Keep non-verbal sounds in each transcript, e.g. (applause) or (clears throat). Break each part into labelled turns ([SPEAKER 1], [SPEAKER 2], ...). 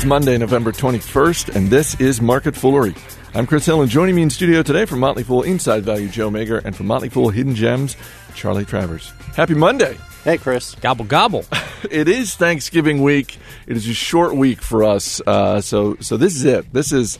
[SPEAKER 1] It's Monday, November 21st, and this is Market Foolery. I'm Chris Hill, and joining me in studio today from Motley Fool Inside Value, Joe Magyar, and from Motley Fool Hidden Gems, Charlie Travers. Happy Monday!
[SPEAKER 2] Hey, Chris.
[SPEAKER 3] Gobble, gobble. (laughs)
[SPEAKER 1] it is Thanksgiving week. It is a short week for us, uh, so so this is it. This is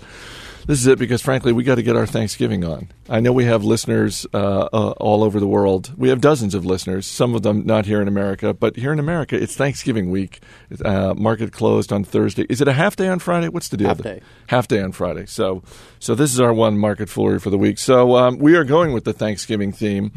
[SPEAKER 1] this is it because, frankly, we got to get our Thanksgiving on. I know we have listeners uh, uh, all over the world. We have dozens of listeners, some of them not here in America, but here in America, it's Thanksgiving week. Uh, market closed on Thursday. Is it a half day on Friday? What's the deal?
[SPEAKER 2] Half day.
[SPEAKER 1] Half day on Friday. So, so this is our one market foolery for the week. So um, we are going with the Thanksgiving theme.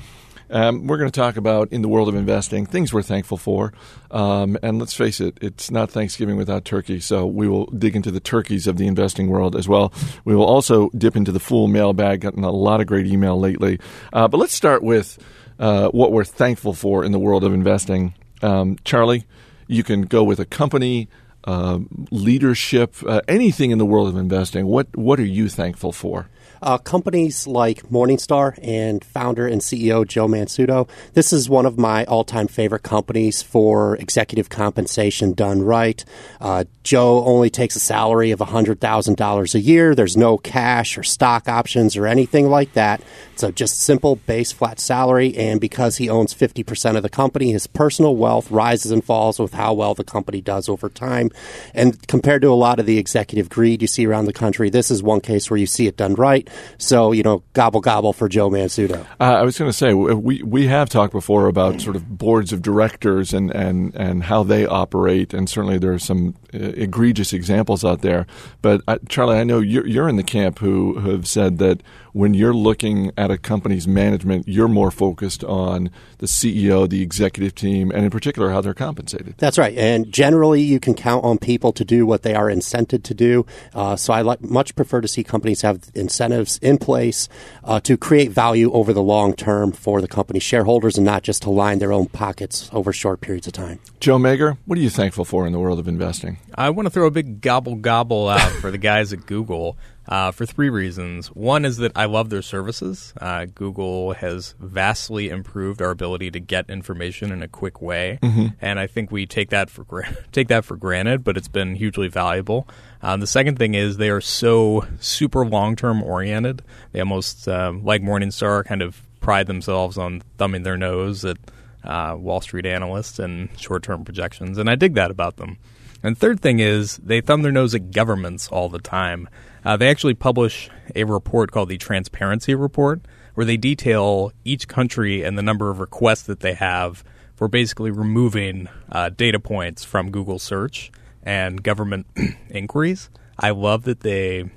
[SPEAKER 1] Um, we're going to talk about in the world of investing things we're thankful for, um, and let's face it, it's not Thanksgiving without turkey. So we will dig into the turkeys of the investing world as well. We will also dip into the Fool mailbag. Gotten a lot of great email lately, uh, but let's start with uh, what we're thankful for in the world of investing. Um, Charlie, you can go with a company. Uh, leadership, uh, anything in the world of investing. What what are you thankful for?
[SPEAKER 2] Uh, companies like Morningstar and founder and CEO Joe Mansueto, This is one of my all time favorite companies for executive compensation done right. Uh, Joe only takes a salary of $100,000 a year. There's no cash or stock options or anything like that. So just simple base flat salary. And because he owns 50% of the company, his personal wealth rises and falls with how well the company does over time. And compared to a lot of the executive greed you see around the country, this is one case where you see it done right. So, you know, gobble gobble for Joe Mansueto.
[SPEAKER 1] Uh, I was going to say we we have talked before about sort of boards of directors and and and how they operate, and certainly there are some uh, egregious examples out there. But uh, Charlie, I know you're, you're in the camp who have said that when you're looking at a company's management, you're more focused on the CEO, the executive team, and in particular how they're compensated.
[SPEAKER 2] That's right. And generally, you can count on people to do what they are incented to do. Uh, so I like, much prefer to see companies have incentives in place uh, to create value over the long term for the company shareholders and not just to line their own pockets over short periods of time.
[SPEAKER 1] Joe Magyar, what are you thankful for in the world of investing?
[SPEAKER 3] I want to throw a big gobble gobble out for the guys at Google uh, for three reasons. One is that I love their services. Uh, Google has vastly improved our ability to get information in a quick way, mm-hmm. and I think we take that for gra- (laughs) take that for granted. But it's been hugely valuable. Um, the second thing is they are so super long term oriented. They almost uh, like Morningstar kind of pride themselves on thumbing their nose at uh, Wall Street analysts and short term projections, and I dig that about them. And third thing is they thumb their nose at governments all the time. Uh, they actually publish a report called the Transparency Report, where they detail each country and the number of requests that they have for basically removing uh, data points from Google search and government (clears throat) inquiries. I love that they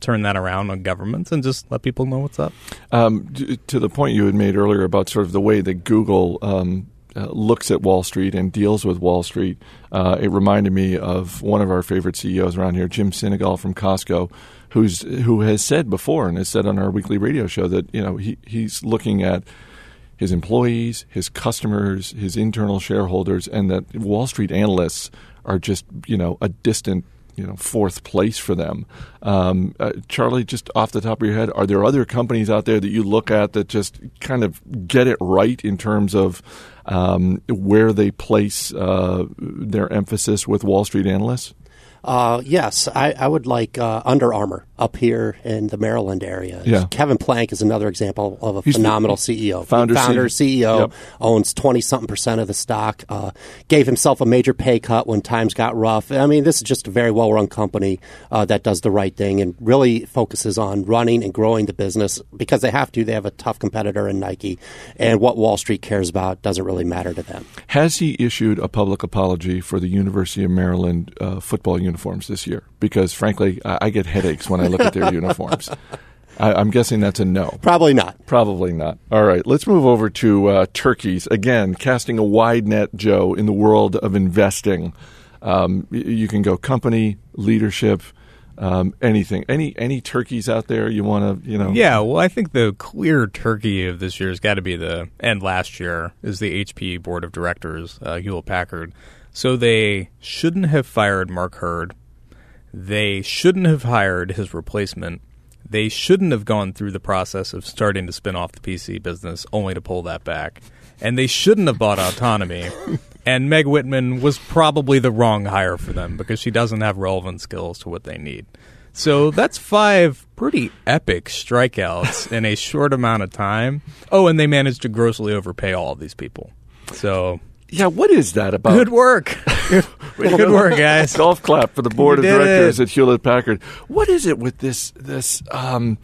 [SPEAKER 3] turn that around on governments and just let people know what's up.
[SPEAKER 1] Um, to the point you had made earlier about sort of the way that Google um, uh, looks at Wall Street and deals with Wall Street, uh, it reminded me of one of our favorite CEOs around here, Jim Sinegal from Costco, who's who has said before and has said on our weekly radio show that you know he, he's looking at his employees, his customers, his internal shareholders, and that Wall Street analysts are just you know a distant you know fourth place for them. Um, uh, Charlie, just off the top of your head, are there other companies out there that you look at that just kind of get it right in terms of um, where they place uh, their emphasis with Wall Street analysts?
[SPEAKER 2] Uh, yes, I, I, would like uh, Under Armour up here in the Maryland area.
[SPEAKER 1] Yeah.
[SPEAKER 2] Kevin Plank is another example of a
[SPEAKER 1] He's
[SPEAKER 2] phenomenal CEO.
[SPEAKER 1] Founder,
[SPEAKER 2] founder
[SPEAKER 1] CEO,
[SPEAKER 2] CEO yep. owns 20 something percent of the stock, uh, gave himself a major pay cut when times got rough. I mean, this is just a very well run company uh, that does the right thing and really focuses on running and growing the business because they have to. They have a tough competitor in Nike, and what Wall Street cares about doesn't really matter to them.
[SPEAKER 1] Has he issued a public apology for the University of Maryland uh, football uniforms this year? Because frankly, I, I get headaches when I look at their (laughs) uniforms. I, am guessing that's a no.
[SPEAKER 2] Probably not.
[SPEAKER 1] Probably not. All right, let's move over to uh, turkeys. Again, casting a wide net, Joe, in the world of investing. Um, you can go company, leadership, um, anything. Any any turkeys out there you want to, you know?
[SPEAKER 3] Yeah, well, I think the clear turkey of this year has got to be the, and last year, is the HP board of directors, uh, Hewlett Packard. So they shouldn't have fired Mark Hurd. They shouldn't have hired his replacement. They shouldn't have gone through the process of starting to spin off the PC business only to pull that back. And they shouldn't have bought Autonomy. (laughs) And Meg Whitman was probably the wrong hire for them because she doesn't have relevant skills to what they need. So that's five pretty epic strikeouts in a short amount of time. Oh, and they managed to grossly overpay all of these people. So
[SPEAKER 1] Yeah, what is that about?
[SPEAKER 3] good work. (laughs) Good, good work, guys.
[SPEAKER 1] Golf clap for the board of directors
[SPEAKER 3] it.
[SPEAKER 1] at Hewlett Packard. What is it with this this um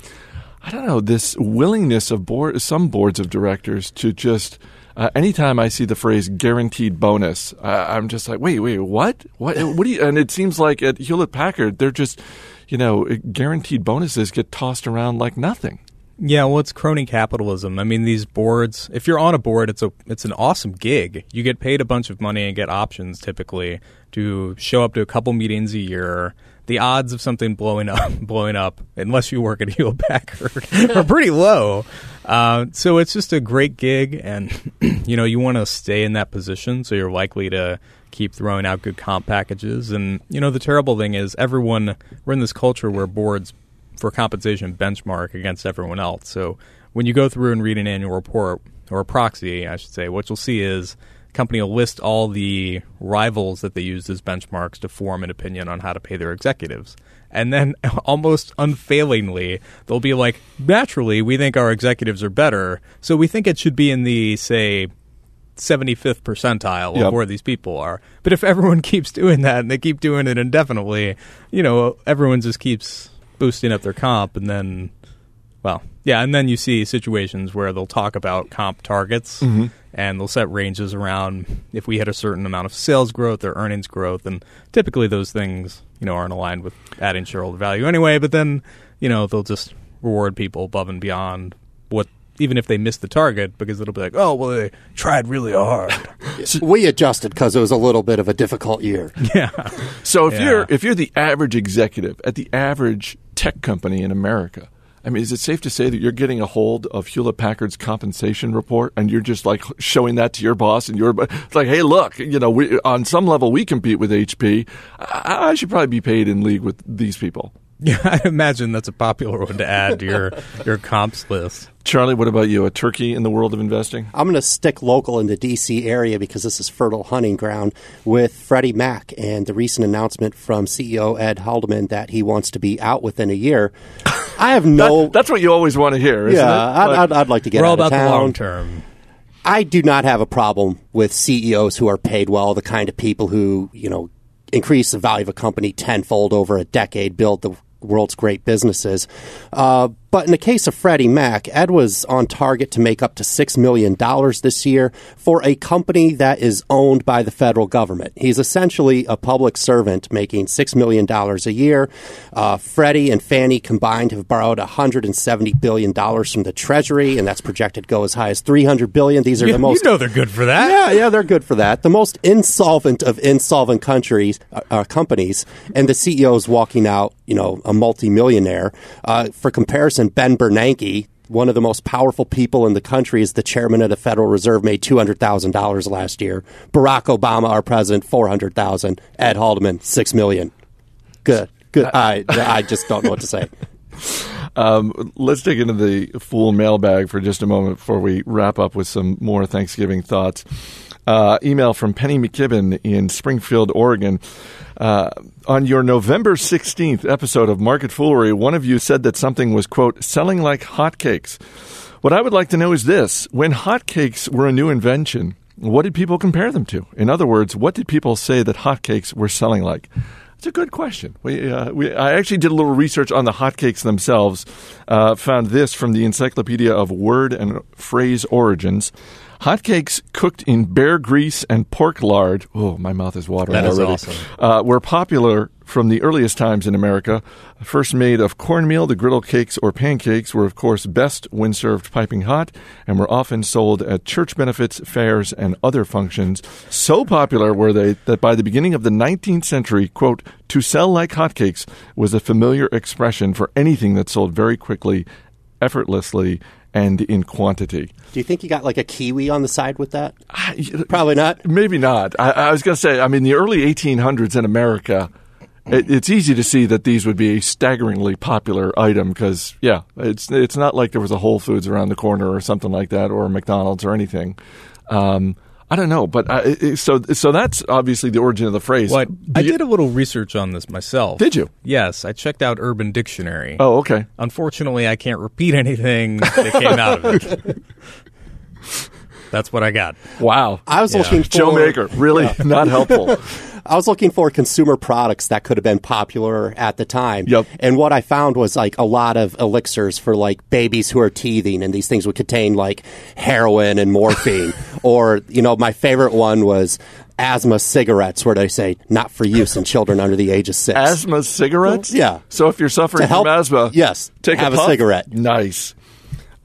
[SPEAKER 1] I don't know, this willingness of board some boards of directors to just uh, anytime I see the phrase "guaranteed bonus," I, I'm just like, "Wait, wait, what? What? What do you?" And it seems like at Hewlett Packard, they're just, you know, guaranteed bonuses get tossed around like nothing.
[SPEAKER 3] Yeah, well, it's crony capitalism. I mean, these boards. If you're on a board, it's a it's an awesome gig. You get paid a bunch of money and get options typically to show up to a couple meetings a year. The odds of something blowing (laughs) up, blowing up, unless you work at (laughs) Hewlett Packard, are pretty low. Uh, so it's just a great gig, and (clears throat) you know you want to stay in that position, so you're likely to keep throwing out good comp packages. And you know the terrible thing is everyone we're in this culture where boards for compensation benchmark against everyone else. So when you go through and read an annual report or a proxy, I should say, what you'll see is the company will list all the rivals that they used as benchmarks to form an opinion on how to pay their executives. And then (laughs) almost unfailingly, they'll be like, naturally, we think our executives are better. So we think it should be in the, say, 75th percentile of
[SPEAKER 1] Yep.
[SPEAKER 3] where these people are. But if (laughs) everyone keeps doing that and they keep doing it indefinitely, you know, everyone just keeps boosting up their comp and then well, yeah, and then you see situations where they'll talk about comp targets
[SPEAKER 1] Mm-hmm.
[SPEAKER 3] and they'll set ranges around if we hit a certain amount of sales growth or earnings growth and typically those things, you know, aren't aligned with adding shareholder value anyway, but then, you know, they'll just reward people above and beyond what even if they miss the target because it'll be like, "Oh, well they tried really hard." (laughs)
[SPEAKER 2] We adjusted because it was a little bit of a difficult year. (laughs)
[SPEAKER 3] yeah.
[SPEAKER 1] So if
[SPEAKER 3] Yeah.
[SPEAKER 1] you're if you're the average executive at the average tech company in America, I mean, is it safe to say that you're getting a hold of Hewlett Packard's compensation report and you're just like showing that to your boss and you're like, hey, look, you know, we, on some level we compete with HP. I, I should probably be paid in league with these people. (laughs)
[SPEAKER 3] Yeah, I imagine that's a popular one to add to your your comps list.
[SPEAKER 1] Charlie, what about you? A turkey in the world of investing?
[SPEAKER 2] I'm going to stick local in the D.C. area because this is fertile hunting ground with Freddie Mac and the recent announcement from CEO Ed Haldeman that he wants to be out within a year. I have (laughs) no.
[SPEAKER 1] That- that's what you always want to hear, isn't
[SPEAKER 2] yeah,
[SPEAKER 1] it?
[SPEAKER 2] I'd, I'd, I'd like to get
[SPEAKER 3] We're all
[SPEAKER 2] out of
[SPEAKER 3] about the long term.
[SPEAKER 2] I do not have a problem with CEOs who are paid well, the kind of people who, you know, increase the value of a company tenfold over a decade, build the world's great businesses. Uh, but in the case of Freddie Mac, Ed was on target to make up to $6 million this year for a company that is owned by the federal government. He's essentially a public servant making $6 million a year. Uh, Freddie and Fannie combined have borrowed $170 billion from the Treasury, and that's projected to go as high as 300 billion. These are
[SPEAKER 3] You,
[SPEAKER 2] the most
[SPEAKER 3] you know they're good for that.
[SPEAKER 2] yeah, yeah, they're good for that. The most insolvent of insolvent countries, uh, uh, companies, and the CEO is walking out, you know, a multimillionaire. Uh, for comparison, Ben Bernanke, one of the most powerful people in the country, is the chairman of the Federal Reserve, made two hundred thousand dollars last year. Barack Obama, our president, four hundred thousand. Ed Haldeman, six million. Good, good. I, I just don't know what to say. (laughs)
[SPEAKER 1] Um, let's dig into the Fool mailbag for just a moment before we wrap up with some more Thanksgiving thoughts. Uh, email from Penny McKibben in Springfield, Oregon. Uh, on your November 16th episode of Market Foolery, one of you said that something was, quote, selling like hotcakes. What I would like to know is this when hotcakes were a new invention, what did people compare them to? In other words, what did people say that hotcakes were selling like? It's a good question. We, uh, we, I actually did a little research on the hotcakes themselves. Uh, found this from the Encyclopedia of Word and Phrase Origins. Hotcakes cooked in bear grease and pork lard. Oh, my mouth is watering
[SPEAKER 3] That is
[SPEAKER 1] already.
[SPEAKER 3] awesome.
[SPEAKER 1] Uh, were popular from the earliest times in America. First made of cornmeal, the griddle cakes or pancakes were, of course, best when served piping hot and were often sold at church benefits, fairs, and other functions. So popular were they that by the beginning of the 19th century, quote, to sell like hotcakes was a familiar expression for anything that sold very quickly, effortlessly, and in quantity.
[SPEAKER 2] Do you think you got like a kiwi on the side with that? Probably not.
[SPEAKER 1] Maybe not. I, I was going to say, I mean, the early 1800s in America, it, it's easy to see that these would be a staggeringly popular item because, yeah, it's it's not like there was a Whole Foods around the corner or something like that, or a McDonald's or anything. Um, I don't know, but it- it- so so that's obviously the origin of the phrase.
[SPEAKER 3] What I
[SPEAKER 1] Do you-
[SPEAKER 3] did a little research on this myself.
[SPEAKER 1] Did you?
[SPEAKER 3] Yes, I checked out Urban Dictionary.
[SPEAKER 1] Oh, okay.
[SPEAKER 3] Unfortunately, I can't repeat anything that came out of it. (laughs) That's what I got.
[SPEAKER 1] Wow.
[SPEAKER 2] I was
[SPEAKER 3] Yeah.
[SPEAKER 2] looking for
[SPEAKER 1] Joe Magyar, really not helpful. (laughs)
[SPEAKER 2] I was looking for consumer products that could have been popular at the time.
[SPEAKER 1] Yep.
[SPEAKER 2] And what I found was like a lot of elixirs for like babies who are teething, and these things would contain like heroin and morphine. (laughs) or, you know, my favorite one was asthma cigarettes, where they say not for use in children under the age of six.
[SPEAKER 1] asthma cigarettes?
[SPEAKER 2] Yeah.
[SPEAKER 1] So if you're suffering
[SPEAKER 2] help-
[SPEAKER 1] from asthma,
[SPEAKER 2] yes,
[SPEAKER 1] take
[SPEAKER 2] have a
[SPEAKER 1] puff?
[SPEAKER 2] cigarette.
[SPEAKER 1] Nice.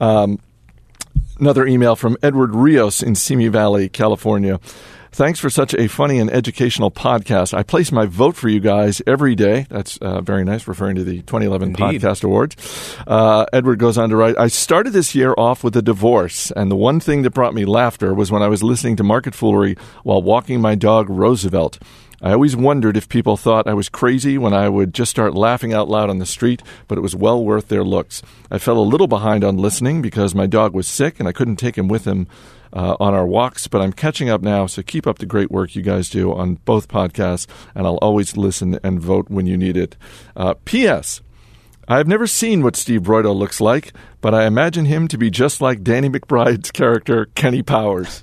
[SPEAKER 1] Um, another email from Edward Rios in Simi Valley, California. Thanks for such a funny and educational podcast. I place my vote for you guys every day. That's uh, very nice, referring to the 2011
[SPEAKER 3] Indeed.
[SPEAKER 1] Podcast Awards. Uh, Edward goes on to write I started this year off with a divorce, and the one thing that brought me laughter was when I was listening to Market Foolery while walking my dog Roosevelt. I always wondered if people thought I was crazy when I would just start laughing out loud on the street, but it was well worth their looks. I fell a little behind on listening because my dog was sick and I couldn't take him with him uh, on our walks, but I'm catching up now, so keep up the great work you guys do on both podcasts, and I'll always listen and vote when you need it. Uh, P.S. I've never seen what Steve Broido looks like, but I imagine him to be just like Danny McBride's character, Kenny Powers.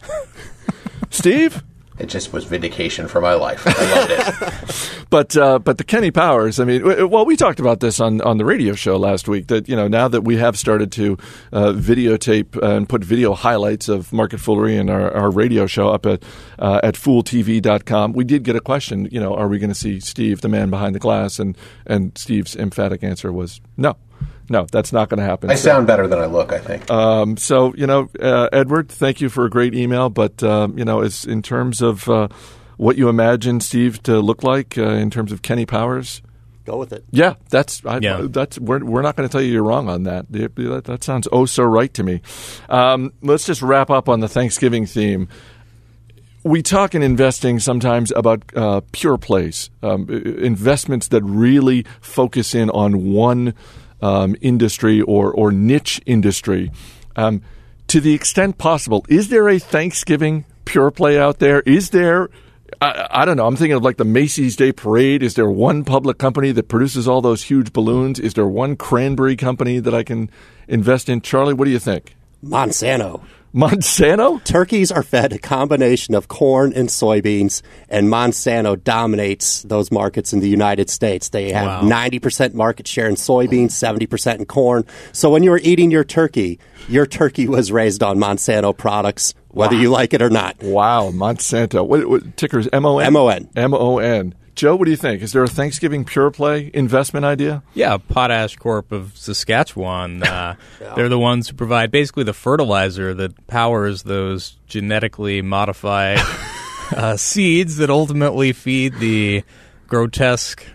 [SPEAKER 1] (laughs) Steve?
[SPEAKER 4] It just was vindication for my life. I loved it. (laughs)
[SPEAKER 1] But uh, but the Kenny Powers, I mean, well, we talked about this on, on the radio show last week. That you know now that we have started to uh, videotape and put video highlights of Market Foolery and our, our radio show up at uh, at fooltv.com, we did get a question. You know, are we going to see Steve, the man behind the glass? And and Steve's emphatic answer was no, no, that's not going to happen.
[SPEAKER 4] I
[SPEAKER 1] So-
[SPEAKER 4] sound better than I look, I think.
[SPEAKER 1] um, so you know, uh, Edward, thank you for a great email. But um, you know, as in terms of uh, what you imagine Steve to look like uh, in terms of Kenny Powers,
[SPEAKER 2] Go with it.
[SPEAKER 1] yeah, that's I,
[SPEAKER 3] Yeah.
[SPEAKER 1] that's we're we're not going to tell you you're wrong on that. That, that sounds oh so right to me. Um, let's just wrap up on the Thanksgiving theme. We talk in investing sometimes about uh, pure plays, um, investments that really focus in on one um, industry or or niche industry. Um, to the extent possible, is there a Thanksgiving pure play out there? Is there I, I don't know. I'm thinking of like the Macy's Day Parade. Is there one public company that produces all those huge balloons? Is there one cranberry company that I can invest in? Charlie, what do you think?
[SPEAKER 2] Monsanto.
[SPEAKER 1] Monsanto?
[SPEAKER 2] Turkeys are fed a combination of corn and soybeans, and Monsanto dominates those markets in the United States. They have
[SPEAKER 3] Wow.
[SPEAKER 2] 90% market share in soybeans, 70% in corn. So when you were eating your turkey, your turkey was raised on Monsanto products, whether you like it or not.
[SPEAKER 1] Wow, Monsanto. What, what tickers? M O N.
[SPEAKER 2] M-O-N.
[SPEAKER 1] M O N. Joe, what do you think? Is there a Thanksgiving pure play investment idea?
[SPEAKER 3] Yeah, Potash Corp of Saskatchewan. Uh, (laughs) They're the ones who provide basically the fertilizer that powers those genetically modified (laughs) uh, seeds that ultimately feed the grotesque,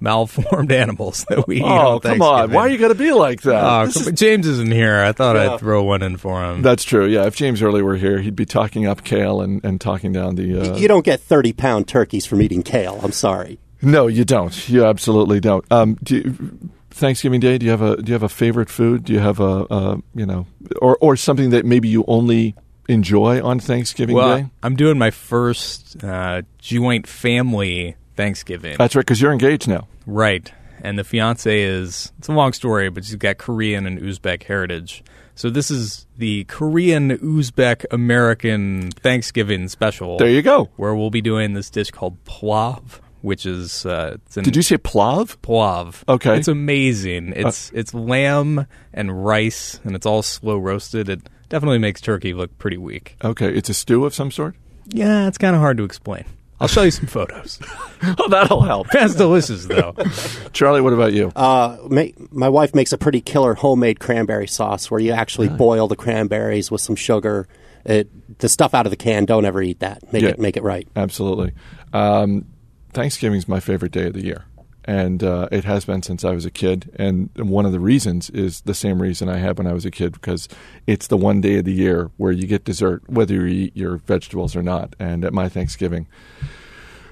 [SPEAKER 3] malformed (laughs) animals that we eat.
[SPEAKER 1] Oh,
[SPEAKER 3] on
[SPEAKER 1] come on!
[SPEAKER 3] Thanksgiving.
[SPEAKER 1] Why you going to be like that?
[SPEAKER 3] Oh, come
[SPEAKER 1] is-
[SPEAKER 3] James isn't here. I thought
[SPEAKER 2] Yeah.
[SPEAKER 3] I'd throw one in for him.
[SPEAKER 1] That's true. Yeah, if James Early were here, he'd be talking up kale and, and talking down the. Uh,
[SPEAKER 2] You don't get 30 pound turkeys from eating kale. I'm sorry.
[SPEAKER 1] No, you don't. You absolutely don't. Um, do you, Thanksgiving Day, do you have a do you have a favorite food? Do you have a, a you know, or or something that maybe you only enjoy on Thanksgiving
[SPEAKER 3] well,
[SPEAKER 1] Day?
[SPEAKER 3] I'm doing my first uh, joint family Thanksgiving.
[SPEAKER 1] That's right, because you're engaged now.
[SPEAKER 3] Right. And the fiance is, it's a long story, but she's got Korean and Uzbek heritage. So this is the Korean Uzbek American Thanksgiving special.
[SPEAKER 1] There you go.
[SPEAKER 3] Where we'll be doing this dish called plav, which is, uh, it's an
[SPEAKER 1] Did you say plav?
[SPEAKER 3] plav.
[SPEAKER 1] Okay. Uh,
[SPEAKER 3] It's amazing. It's, it's lamb and rice, and it's all slow roasted. It definitely makes turkey look pretty weak.
[SPEAKER 1] Okay, it's a stew of some sort.
[SPEAKER 3] Yeah, it's kind of hard to explain. I'll show you some photos. (laughs)
[SPEAKER 1] Oh, that'll help. (laughs)
[SPEAKER 3] That's delicious, though. (laughs)
[SPEAKER 1] Charlie, what about you?
[SPEAKER 2] Uh, ma- my wife makes a pretty killer homemade cranberry sauce where you actually boil the cranberries with some sugar. It, the stuff out of the can, don't ever eat that. Make
[SPEAKER 1] Yeah.
[SPEAKER 2] it make it right.
[SPEAKER 1] Absolutely. Um, Thanksgiving's my favorite day of the year. And uh, it has been since I was a kid. And one of the reasons is the same reason I had when I was a kid, because it's the one day of the year where you get dessert, whether you eat your vegetables or not. And at my Thanksgiving,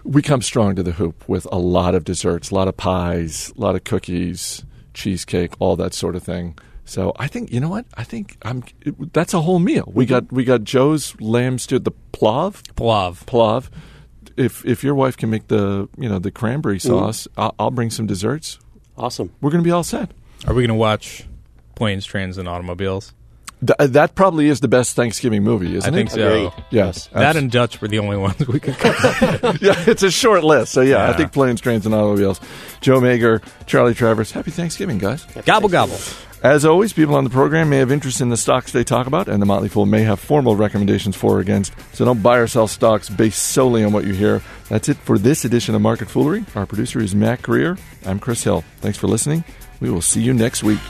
[SPEAKER 1] we come strong to the hoop with a lot of desserts, a lot of pies, a lot of cookies, cheesecake, all that sort of thing. So I think you know what I think I'm. It, that's a whole meal. We got we got Joe's lamb stew, the plav,
[SPEAKER 3] Plav.
[SPEAKER 1] plav. If if your wife can make the you know the cranberry mm-hmm. sauce, I'll, I'll bring some desserts.
[SPEAKER 2] Awesome.
[SPEAKER 1] We're gonna be all set.
[SPEAKER 3] Are we going to watch Planes, Trains, and Automobiles?
[SPEAKER 1] Th- uh, that probably is the best Thanksgiving movie, isn't
[SPEAKER 3] I think
[SPEAKER 1] it?
[SPEAKER 3] so.
[SPEAKER 2] Agreed.
[SPEAKER 1] Yes,
[SPEAKER 3] That and Dutch were the only ones we could cover. (laughs)
[SPEAKER 1] yeah, it's a short list. So yeah, I think planes, trains, and automobiles. Joe Magyar, Charlie Travers. Happy Thanksgiving, guys.
[SPEAKER 3] gobble, gobble.
[SPEAKER 1] As always, people on the program may have interest in the stocks they talk about, and the Motley Fool may have formal recommendations for or against. So don't buy or sell stocks based solely on what you hear. That's it for this edition of Market Foolery. Our producer is Matt Greer. I'm Chris Hill. Thanks for listening. We will see you next week.